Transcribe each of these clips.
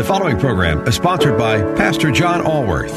The following program is sponsored by Pastor John Allworth.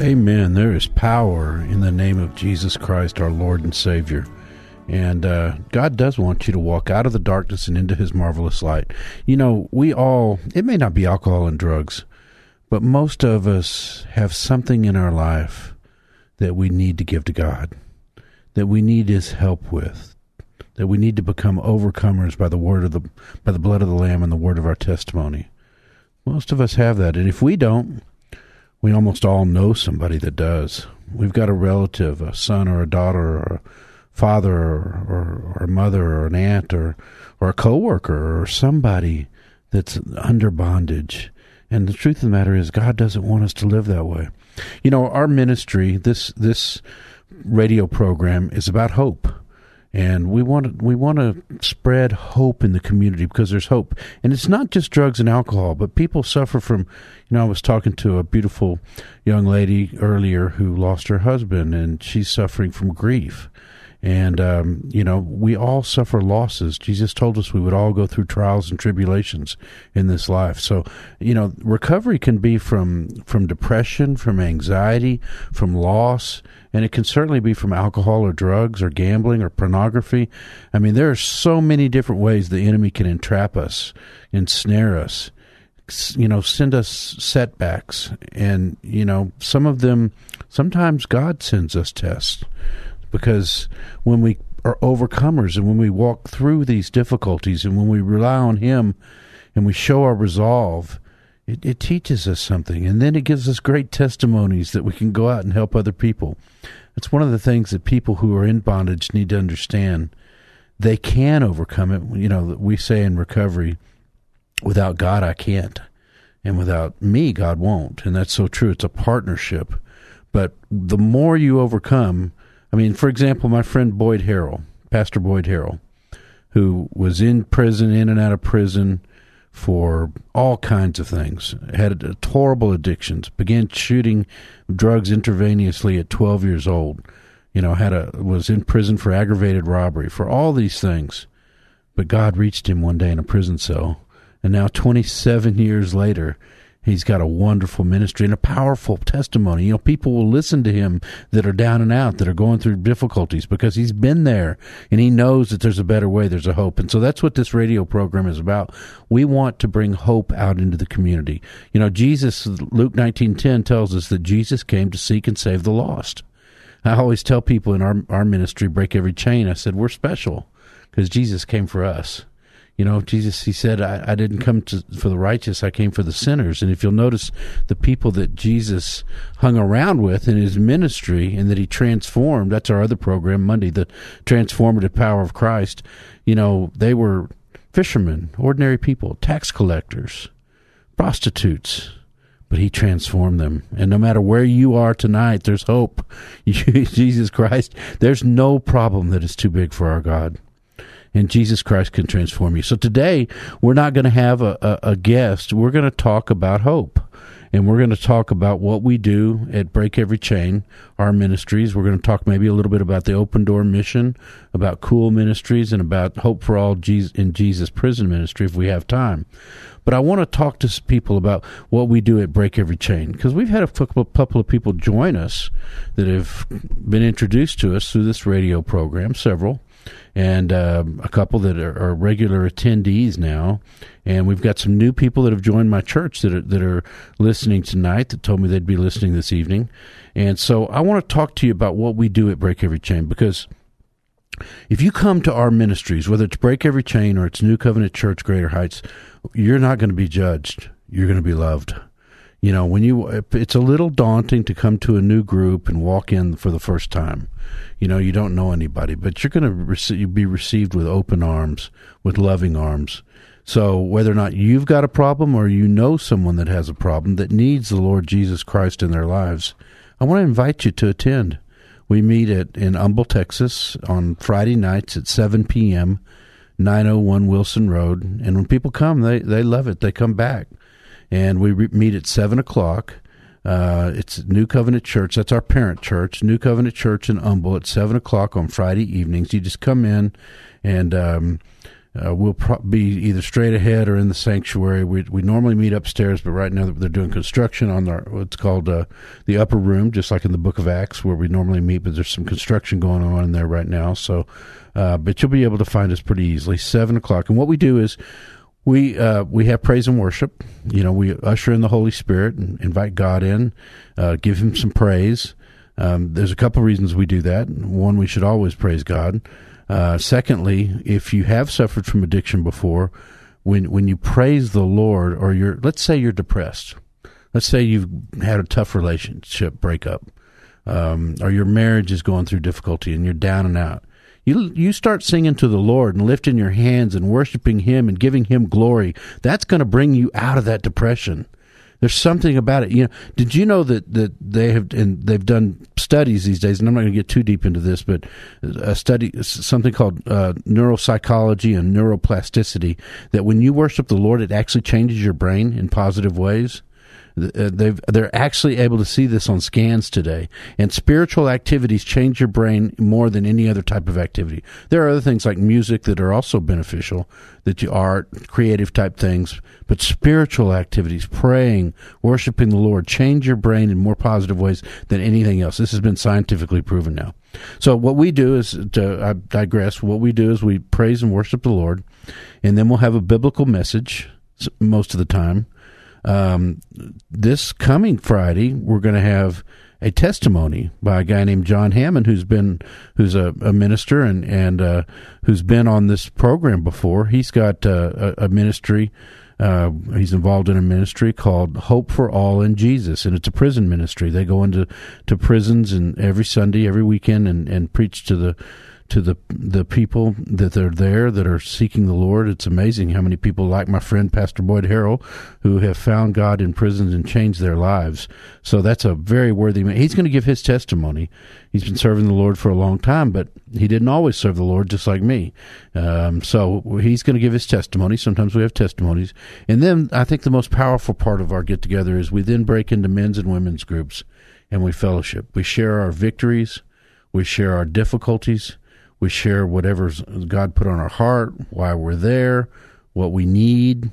Amen. There is power in the name of Jesus Christ, our Lord and Savior. And uh, God does want you to walk out of the darkness and into His marvelous light. You know, we all, it may not be alcohol and drugs, but most of us have something in our life that we need to give to God, that we need His help with, that we need to become overcomers by the word of the by the blood of the Lamb and the word of our testimony. Most of us have that, and if we don't, we almost all know somebody that does. We've got a relative, a son or a daughter, or a father, or, or, or a mother, or an aunt, or or a coworker, or somebody that's under bondage. And the truth of the matter is, God doesn't want us to live that way. You know, our ministry, this this radio program, is about hope and we want to we want to spread hope in the community because there's hope. And it's not just drugs and alcohol but people suffer from you know I was talking to a beautiful young lady earlier who lost her husband and she's suffering from grief and um, you know we all suffer losses. Jesus told us we would all go through trials and tribulations in this life. So you know recovery can be from from depression from anxiety from loss and it can certainly be from alcohol or drugs or gambling or pornography. I mean there are so many different ways the enemy can entrap us ensnare us. You know send us setbacks. And you know some of them sometimes god sends us tests because when we are overcomers and when we walk through these difficulties and when we rely on Him and we show our resolve, it, it, teaches us something. And then it gives us great testimonies that we can go out and help other people. It's one of the things that people who are in bondage need to understand. They can overcome it. You know, we say in recovery, without God, I can't. And without me, God won't. And that's so true. It's a partnership. But the more you overcome, I mean, for example, my friend Boyd Harrell, Pastor Boyd Harrell, who was in prison, in and out of prison for all kinds of things, had horrible addictions, began shooting drugs intravenously at 12 years old, you know, had a was in prison for aggravated robbery, for all these things. But God reached him one day in a prison cell, and now 27 years later, He's got a wonderful ministry and a powerful testimony. You know, people will listen to him that are down and out, that are going through difficulties because he's been there and he knows that there's a better way, there's a hope. And so that's what this radio program is about. We want to bring hope out into the community. You know, Jesus, Luke 19:10 tells us that Jesus came to seek and save the lost. I always tell people in our our ministry, break every chain. I said, we're special because Jesus came for us. You know, Jesus, he said, I, I didn't come to, for the righteous, I came for the sinners. And if you'll notice the people that Jesus hung around with in his ministry and that he transformed, that's our other program, Monday, the transformative power of Christ. You know, they were fishermen, ordinary people, tax collectors, prostitutes, but he transformed them. And no matter where you are tonight, there's hope. Jesus Christ, there's no problem that is too big for our God and Jesus Christ can transform you. So today we're not going to have a, a, a guest. We're going to talk about hope. and we're going to talk about what we do at Break Every Chain, our ministries. We're going to talk maybe a little bit about the Open Door Mission, about Cool Ministries, and about Hope for All in Jesus Prison Ministry if we have time. But I want to talk to people about what we do at Break Every Chain because we've had a couple of people join us that have been introduced to us through this radio program, several, and uh, a couple that are, are, regular attendees now. And we've got some new people that have joined my church that are, that are listening tonight that told me they'd be listening this evening. And so I want to talk to you about what we do at Break Every Chain because if you come to our ministries, whether it's Break Every Chain or it's New Covenant Church Greater Heights, you're not going to be judged. You're going to be loved. You know, when you, it's a little daunting to come to a new group and walk in for the first time. You know, you don't know anybody, but you're going to be received with open arms, with loving arms. So whether or not you've got a problem or you know someone that has a problem that needs the Lord Jesus Christ in their lives, I want to invite you to attend. We meet at in Humble, Texas on Friday nights at 7 p.m. 901 Wilson Road. And when people come, they, they love it. They come back. And we re- meet at 7 o'clock. Uh, it's New Covenant Church. That's our parent church, New Covenant Church in Humble at 7 o'clock on Friday evenings. You just come in and um, uh, we'll pro- be either straight ahead or in the sanctuary. We we normally meet upstairs, but right now they're doing construction on our what's called uh, the upper room, just like in the Book of Acts, where we normally meet. But there's some construction going on in there right now, so uh, but you'll be able to find us pretty easily. Seven o'clock, and what we do is we uh, we have praise and worship. You know, we usher in the Holy Spirit and invite God in, uh, give Him some praise. Um, there's a couple reasons we do that. One, we should always praise God. Uh, secondly, if you have suffered from addiction before, when when you praise the Lord, or you're let's say you're depressed, let's say you've had a tough relationship breakup, um, or your marriage is going through difficulty and you're down and out. You you start singing to the Lord and lifting your hands and worshiping Him and giving Him glory. That's going to bring you out of that depression. There's something about it. You know, did you know that, that they have and they've done studies these days? And I'm not going to get too deep into this, but a study, something called uh, neuropsychology and neuroplasticity, that when you worship the Lord, it actually changes your brain in positive ways. Uh, they've they're actually able to see this on scans today. And spiritual activities change your brain more than any other type of activity. There are other things like music that are also beneficial, that you art, creative type things, but spiritual activities, praying, worshiping the Lord, change your brain in more positive ways than anything else. This has been scientifically proven now. So what we do is to I digress. What we do is we praise and worship the Lord, and then we'll have a biblical message most of the time um, this coming Friday, we're going to have a testimony by a guy named John Hammond, who's been who's a, a minister and and uh, who's been on this program before. He's got uh, a, a, ministry. Uh, he's involved in a ministry called Hope for All in Jesus, and it's a prison ministry. They go into to prisons and every Sunday, every weekend, and, and preach to the to the the people that are there that are seeking the Lord. It's amazing how many people, like my friend Pastor Boyd Harrell, who have found God in prisons and changed their lives. So that's a very worthy man. He's going to give his testimony. He's been serving the Lord for a long time, but he didn't always serve the Lord, just like me. Um, so he's going to give his testimony. Sometimes we have testimonies, and then I think the most powerful part of our get together is we then break into men's and women's groups, and we fellowship. We share our victories. We share our difficulties we share whatever God put on our heart, why we're there, what we need.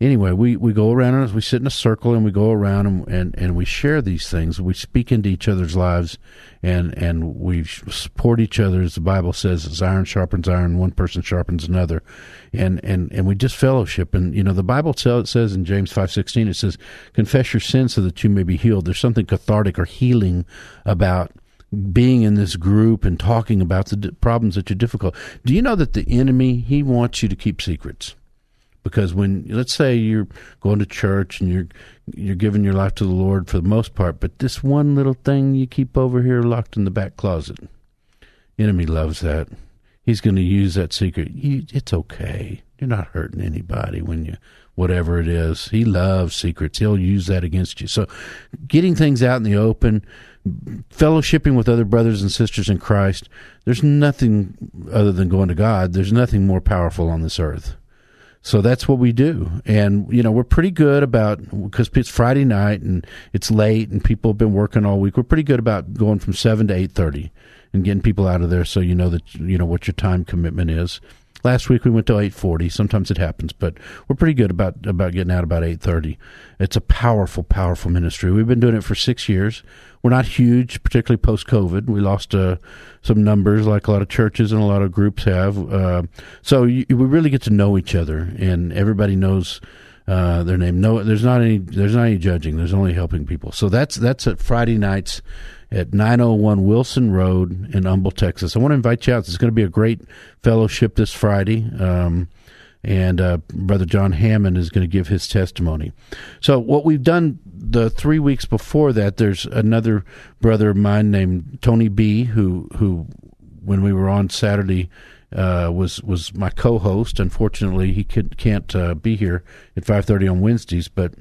Anyway, we, we go around and we sit in a circle and we go around and, and, and we share these things. We speak into each other's lives and, and we support each other. As the Bible says, as iron sharpens iron, one person sharpens another. And, and, and we just fellowship. And, you know, the Bible says in James 5.16, it says, confess your sins so that you may be healed. There's something cathartic or healing about being in this group and talking about the d- problems that you're difficult. Do you know that the enemy he wants you to keep secrets? Because when let's say you're going to church and you're you're giving your life to the Lord for the most part, but this one little thing you keep over here locked in the back closet, enemy loves that. He's going to use that secret. You, it's okay. You're not hurting anybody when you whatever it is. He loves secrets. He'll use that against you. So, getting things out in the open fellowshipping with other brothers and sisters in Christ, there's nothing other than going to God. There's nothing more powerful on this earth. So that's what we do. And, you know, we're pretty good about, because it's Friday night and it's late and people have been working all week, we're pretty good about going from 7 to 8.30 and getting people out of there so you know that, you know, what your time commitment is. Last week we went to 8:40. Sometimes it happens, but we're pretty good about about getting out about 8:30. It's a powerful, powerful ministry. We've been doing it for six years. We're not huge, particularly post COVID. We lost uh, some numbers, like a lot of churches and a lot of groups have. Uh, so you, we really get to know each other, and everybody knows uh, their name. No, there's not any there's not any judging. There's only helping people. So that's that's at Friday nights at 901 Wilson Road in Humble, Texas. I want to invite you out. It's going to be a great fellowship this Friday. Um, and uh, Brother John Hammond is going to give his testimony. So, what we've done the three weeks before that, there's another brother of mine named Tony B, who who when we were on Saturday uh, was was my co-host. Unfortunately, he can't uh, be here at 5:30 on Wednesdays, but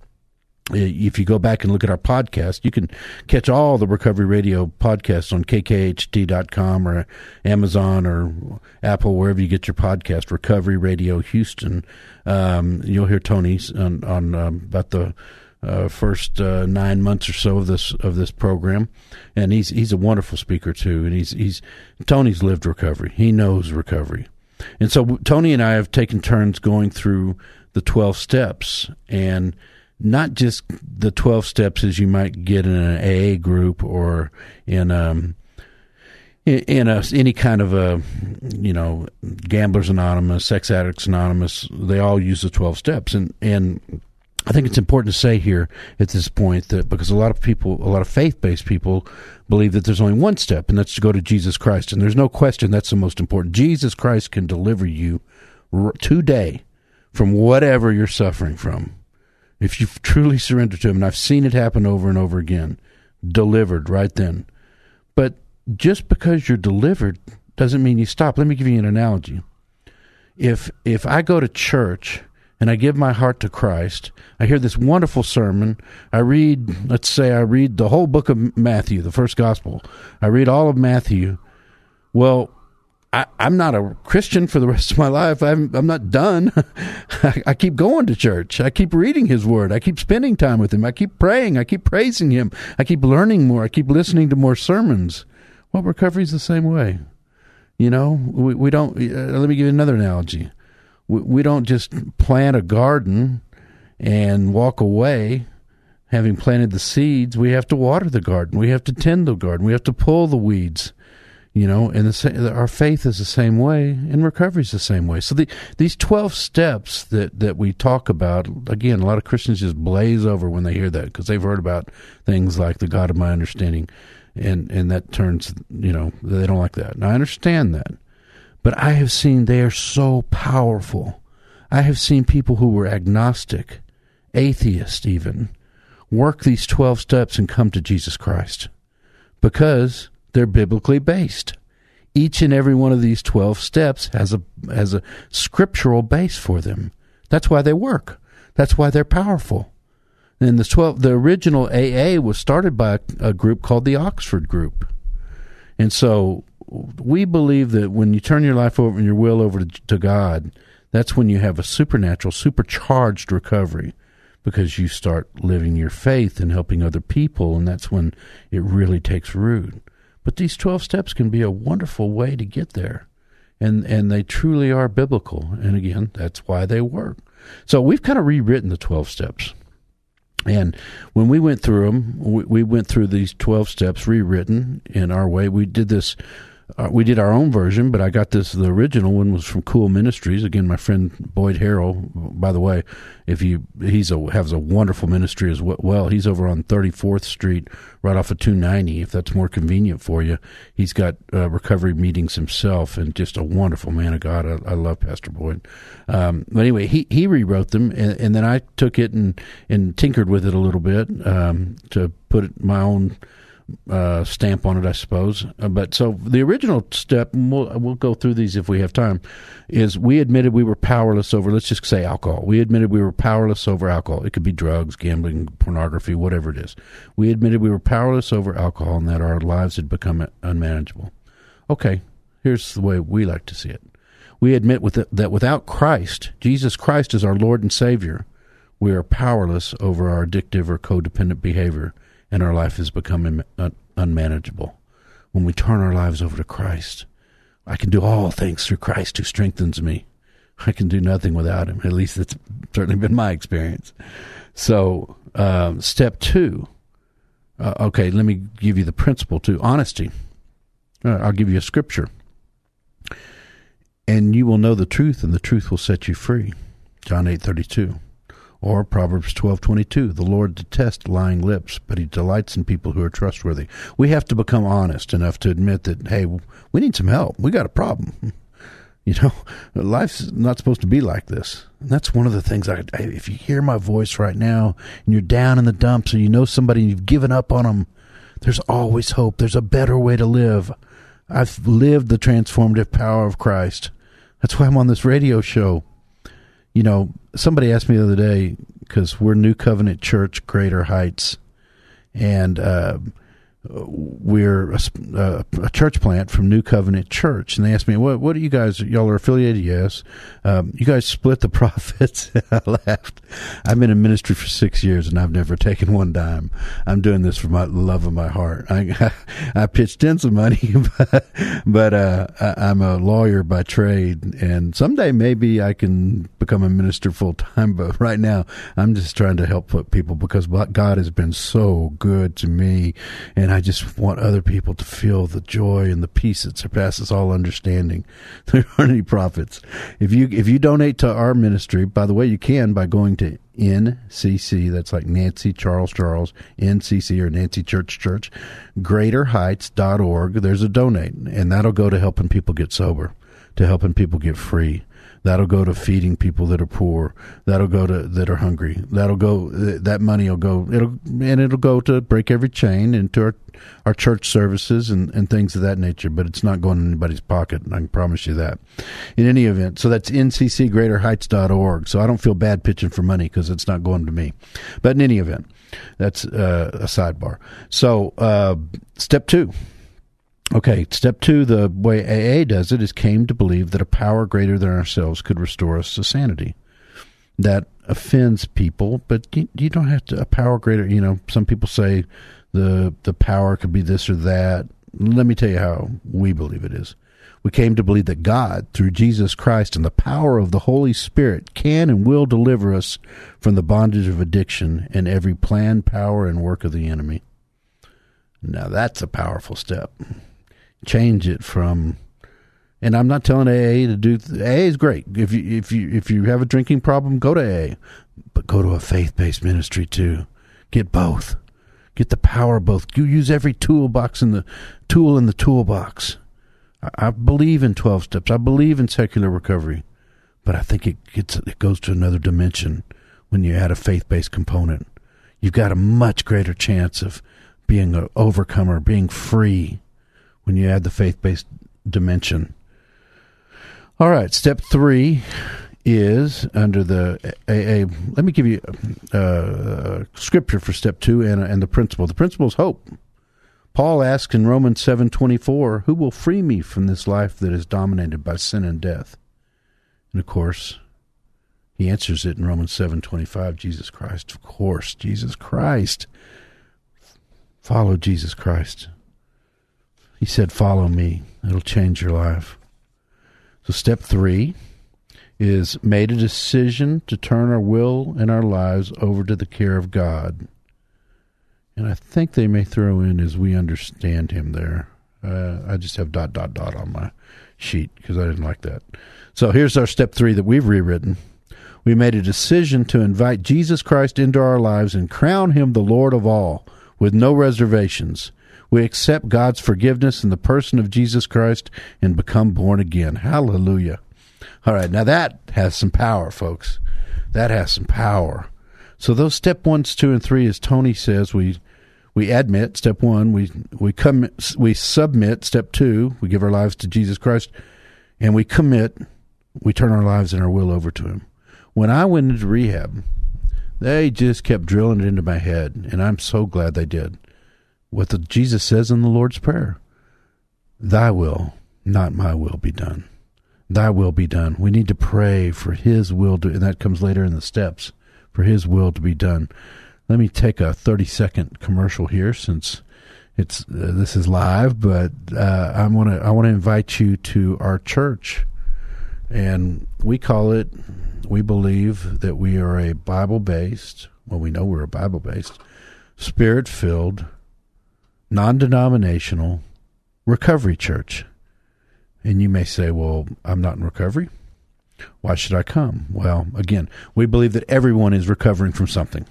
if you go back and look at our podcast, you can catch all the Recovery Radio podcasts on kkht.com or Amazon or Apple, wherever you get your podcast. Recovery Radio Houston. Um, you'll hear Tony on, on um, about the uh, first uh, nine months or so of this of this program, and he's he's a wonderful speaker too. And he's he's Tony's lived recovery. He knows recovery, and so Tony and I have taken turns going through the twelve steps and not just the 12 steps as you might get in an AA group or in um in a, any kind of a you know gamblers anonymous sex addicts anonymous they all use the 12 steps and and I think it's important to say here at this point that because a lot of people, a lot of faith based people believe that there's only one step, and that's to go to Jesus Christ. And there's no question that's the most important. Jesus Christ can deliver you today from whatever you're suffering from if you truly surrender to Him, and I've seen it happen over and over again, delivered right then. But just because you're delivered doesn't mean you stop. Let me give you an analogy. If if I go to church and I give my heart to Christ, I hear this wonderful sermon. I read, let's say, I read the whole book of Matthew, the first gospel. I read all of Matthew. Well, I, am not a Christian for the rest of my life. I'm, I'm not done. I, I, keep going to church. I keep reading His Word. I keep spending time with Him. I keep praying. I keep praising Him. I keep learning more. I keep listening to more sermons. Well, recovery's the same way. You know, we, we don't. Uh, let me give you another analogy. We, we don't just plant a garden and walk away having planted the seeds. We have to water the garden. We have to tend the garden. We have to pull the weeds you know and the, our faith is the same way and recovery is the same way. So the, these 12 steps that, that we talk about again a lot of christians just blaze over when they hear that because they've heard about things like the god of my understanding and and that turns you know they don't like that. And i understand that but i have seen they are so powerful. I have seen people who were agnostic atheist even work these 12 steps and come to jesus christ. Because they're biblically based. Each and every one of these 12 steps has a has a scriptural base for them. That's why they work. That's why they're powerful. And the 12 the original AA was started by a, a group called the Oxford Group. And so we believe that when you turn your life over and your will over to, to God, that's when you have a supernatural, supercharged recovery because you start living your faith and helping other people, and that's when it really takes root. But these 12 steps can be a wonderful way to get there. And, and they truly are biblical. And again, that's why they work. So we've kind of rewritten the 12 steps. And when we went through them, we, we went through these 12 steps rewritten in our way. We did this uh, we did our own version, but I got this. The original one was from Cool Ministries. Again, my friend Boyd Harrell. By the way, if you he's a has a wonderful ministry as well. He's over on 34th Street, right off of 290. If that's more convenient for you, he's got uh, recovery meetings himself, and just a wonderful man of God. I, I love Pastor Boyd. Um, but anyway, he he rewrote them, and, and, then I took it and and tinkered with it a little bit um, to put my own uh, stamp on it, I suppose. Uh, but so the original step, we'll, we'll go through these if we have time, is we admitted we were powerless over, let's just say alcohol. We admitted we were powerless over alcohol. It could be drugs, gambling, pornography, whatever it is. We admitted we were powerless over alcohol and that our lives had become unmanageable. Okay, here's the way we like to see it. We admit with that without Christ, Jesus Christ is our Lord and Savior, we are powerless over our addictive or codependent behavior, and our life has become unmanageable. When we turn our lives over to Christ, I can do all things through Christ who strengthens me. I can do nothing without him. At least that's certainly been my experience. So, um, step two. Uh, okay, let me give you the principle to honesty. Uh, I'll give you a scripture. And you will know the truth, and the truth will set you free. John eight thirty two. Or Proverbs twelve twenty two. The Lord detests lying lips, but he delights in people who are trustworthy. We have to become honest enough to admit that, hey, we need some help. We got a problem. You know, life's not supposed to be like this. And that's one of the things I, if you hear my voice right now and you're down in the dumps or you know somebody and you've given up on them, there's always hope. There's a better way to live. I've lived the transformative power of Christ. That's why I'm on this radio show. You know, somebody asked me the other day because we're New Covenant Church, Greater Heights, and uh, we're a, uh, a, church plant from New Covenant Church, and they asked me, "What? What are you guys? Y'all are affiliated? Yes. Um, you guys split the profits?" I laughed. I've been in ministry for six years, and I've never taken one dime. I'm doing this for my love of my heart. I I, pitched in some money, but, but uh, I, am a lawyer by trade, and someday maybe I can become a minister full time. But right now, I'm just trying to help put people because God has been so good to me, and and I just want other people to feel the joy and the peace that surpasses all understanding. There aren't any profits. If you if you donate to our ministry, by the way, you can by going to NCC. That's like Nancy Charles Charles NCC or Nancy Church Church, GreaterHeights.org. There's a donate, and that'll go to helping people get sober, to helping people get free. That'll go to feeding people that are poor. That'll go to that are hungry. That'll go. That money will go. It'll and it'll go to break every chain into our our church services and, and things of that nature. But it's not going in anybody's pocket. I can promise you that. In any event, so that's nccgreaterheights.org. So I don't feel bad pitching for money because it's not going to me. But in any event, that's uh, a sidebar. So uh, step two Okay, step two, the way AA does it is came to believe that a power greater than ourselves could restore us to sanity. That offends people, but you, you don't have to, a power greater, you know, some people say the, the power could be this or that. Let me tell you how we believe it is. We came to believe that God, through Jesus Christ and the power of the Holy Spirit, can and will deliver us from the bondage of addiction and every plan, power, and work of the enemy. Now that's a powerful step change it from and I'm not telling AA to do AA is great. If you if you if you have a drinking problem, go to AA, but go to a faith based ministry too. Get both. Get the power of both. You use every toolbox in the tool in the toolbox. I, I believe in twelve steps. I believe in secular recovery, but I think it gets it goes to another dimension when you add a faith based component. You've got a much greater chance of being an overcomer, being free when you add the faith based dimension. All right, step three is under the AA. Let me give you uh, scripture for step two and, and the principle. The principle is hope. Paul asks in Romans seven twenty four, "Who will free me from this life that is dominated by sin and death?" And of course, he answers it in Romans seven twenty five. Jesus Christ, of course, Jesus Christ. Follow Jesus Christ. He said, Follow me. It'll change your life. So, step three is made a decision to turn our will and our lives over to the care of God. And I think they may throw in as we understand Him there. Uh, I just have dot, dot, dot on my sheet because I didn't like that. So, here's our step three that we've rewritten. We made a decision to invite Jesus Christ into our lives and crown Him the Lord of all with no reservations we accept God's forgiveness in the person of Jesus Christ and become born again. Hallelujah. All right, now that has some power, folks. That has some power. So those step ones, two, and three, as Tony says, we we admit step one, we we come we submit step two, we give our lives to Jesus Christ, and we commit, we turn our lives and our will over to Him. When I went into rehab, they just kept drilling it into my head, and I'm so glad they did what the, Jesus says in the Lord's Prayer Thy will, not my will, be done. Thy will be done. We need to pray for His will to, and that comes later in the steps, for His will to be done. Let me take a 30 second commercial here since it's uh, this is live, but uh, I want to I want to invite you to our church, and we call it. We believe that we are a Bible based. Well, we know we're a Bible based, spirit filled, non denominational recovery church. And you may say, well, I'm not in recovery. Why should I come? Well, again, we believe that everyone is recovering from something.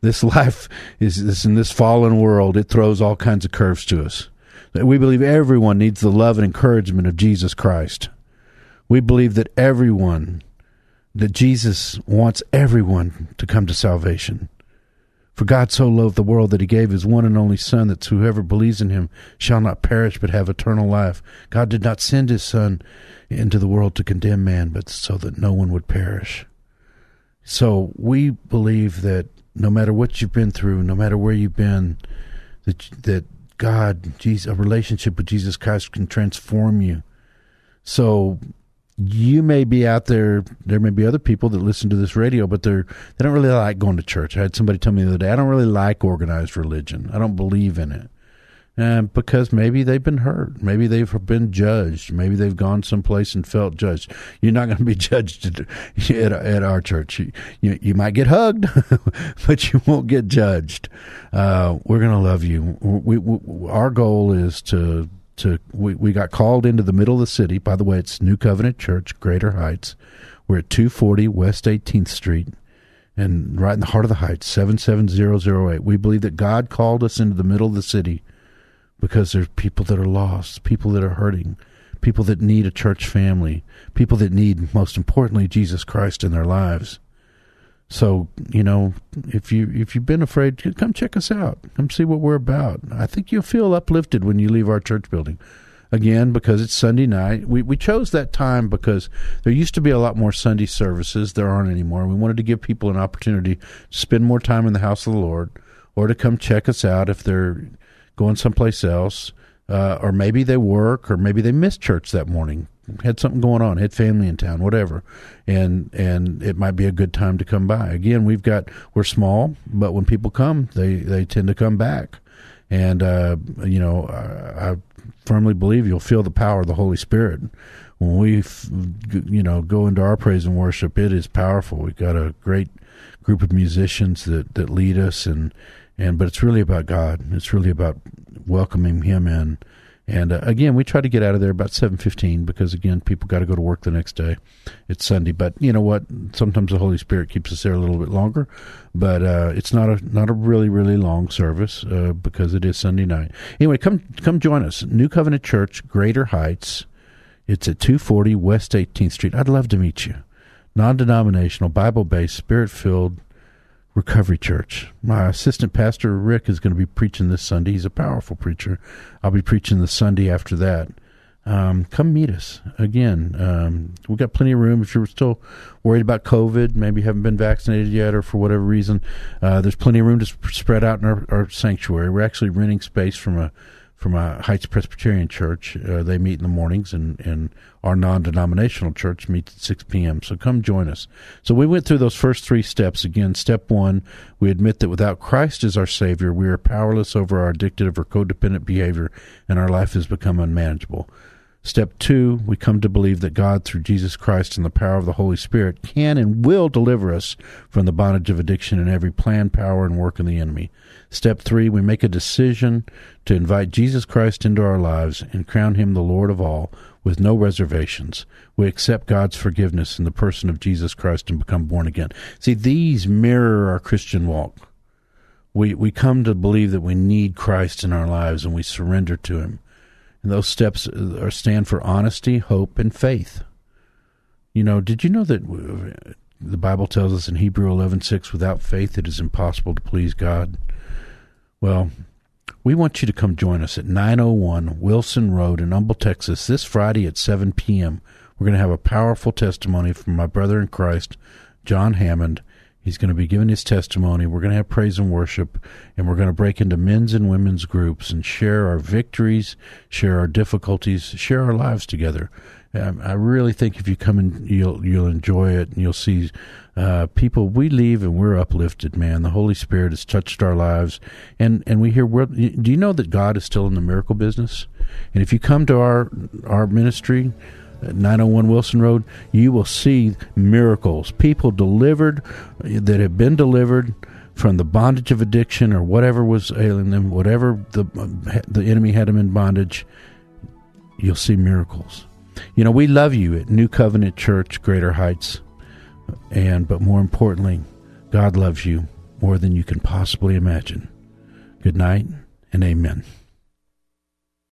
This life is, is in this fallen world, it throws all kinds of curves to us. We believe everyone needs the love and encouragement of Jesus Christ. We believe that everyone, that Jesus wants everyone to come to salvation. For God so loved the world that he gave his one and only Son, that whoever believes in him shall not perish but have eternal life. God did not send his Son into the world to condemn man, but so that no one would perish. So we believe that no matter what you've been through, no matter where you've been, that that God, Jesus, a relationship with Jesus Christ can transform you. So you may be out there. There may be other people that listen to this radio, but they're they don't really like going to church. I had somebody tell me the other day, I don't really like organized religion. I don't believe in it. And because maybe they've been hurt, maybe they've been judged, maybe they've gone someplace and felt judged. You're not going to be judged at, at, at our church. You, you, you might get hugged, but you won't get judged. Uh, we're going to love you. We, we, our goal is to to we, we got called into the middle of the city. By the way, it's New Covenant Church, Greater Heights. We're at 240 West 18th Street and right in the heart of the Heights, 77008. We believe that God called us into the middle of the city because there's people that are lost, people that are hurting, people that need a church family, people that need, most importantly, Jesus Christ in their lives. So you know, if you if you've been afraid, come check us out. Come see what we're about. I think you'll feel uplifted when you leave our church building. Again, because it's Sunday night, we we chose that time because there used to be a lot more Sunday services. There aren't anymore. We wanted to give people an opportunity to spend more time in the house of the Lord, or to come check us out if they're going someplace else, uh, or maybe they work, or maybe they miss church that morning, had something going on, had family in town, whatever, and and it might be a good time to come by. Again, we've got we're small, but when people come, they they tend to come back, and uh, you know I, I firmly believe you'll feel the power of the Holy Spirit when we you know go into our praise and worship. It is powerful. We've got a great group of musicians that that lead us and and but it's really about God. It's really about welcoming Him in. And uh, again, we try to get out of there about seven fifteen because again, people got to go to work the next day. It's Sunday, but you know what? Sometimes the Holy Spirit keeps us there a little bit longer, but uh, it's not a not a really really long service uh, because it is Sunday night. Anyway, come come join us, New Covenant Church, Greater Heights. It's at two forty West Eighteenth Street. I'd love to meet you. Non denominational, Bible based, spirit filled Recovery Church. My assistant pastor Rick is going to be preaching this Sunday. He's a powerful preacher. I'll be preaching the Sunday after that. Um, come meet us again. Um, we've got plenty of room. If you're still worried about COVID, maybe haven't been vaccinated yet, or for whatever reason, uh, there's plenty of room to spread out in our, our sanctuary. We're actually renting space from a from a Heights Presbyterian Church. Uh, they meet in the mornings, and, and our non denominational church meets at 6 p.m. So come join us. So we went through those first three steps. Again, step one, we admit that without Christ as our Savior, we are powerless over our addictive or codependent behavior, and our life has become unmanageable. Step two, we come to believe that God, through Jesus Christ and the power of the Holy Spirit, can and will deliver us from the bondage of addiction and every plan, power, and work of the enemy. Step three, we make a decision to invite Jesus Christ into our lives and crown him the Lord of all with no reservations. We accept God's forgiveness in the person of Jesus Christ and become born again. See, these mirror our Christian walk. We, we come to believe that we need Christ in our lives and we surrender to him. And those steps are stand for honesty, hope, and faith. You know, did you know that the Bible tells us in Hebrew 11:6 without faith it is impossible to please God? Well, we want you to come join us at 901 Wilson Road in Humble, Texas this Friday at 7 p.m. We're going to have a powerful testimony from my brother in Christ, John Hammond. He's going to be giving his testimony. We're going to have praise and worship, and we're going to break into men's and women's groups and share our victories, share our difficulties, share our lives together. Um, I really think if you come and you'll you'll enjoy it, and you'll see uh, people. We leave and we're uplifted. Man, the Holy Spirit has touched our lives, and and we hear. Do you know that God is still in the miracle business? And if you come to our our ministry. 901 Wilson Road, you will see miracles. People delivered that have been delivered from the bondage of addiction or whatever was ailing them, whatever the the enemy had them in bondage. You'll see miracles. You know, we love you at New Covenant Church, Greater Heights, and but more importantly, God loves you more than you can possibly imagine. Good night and amen.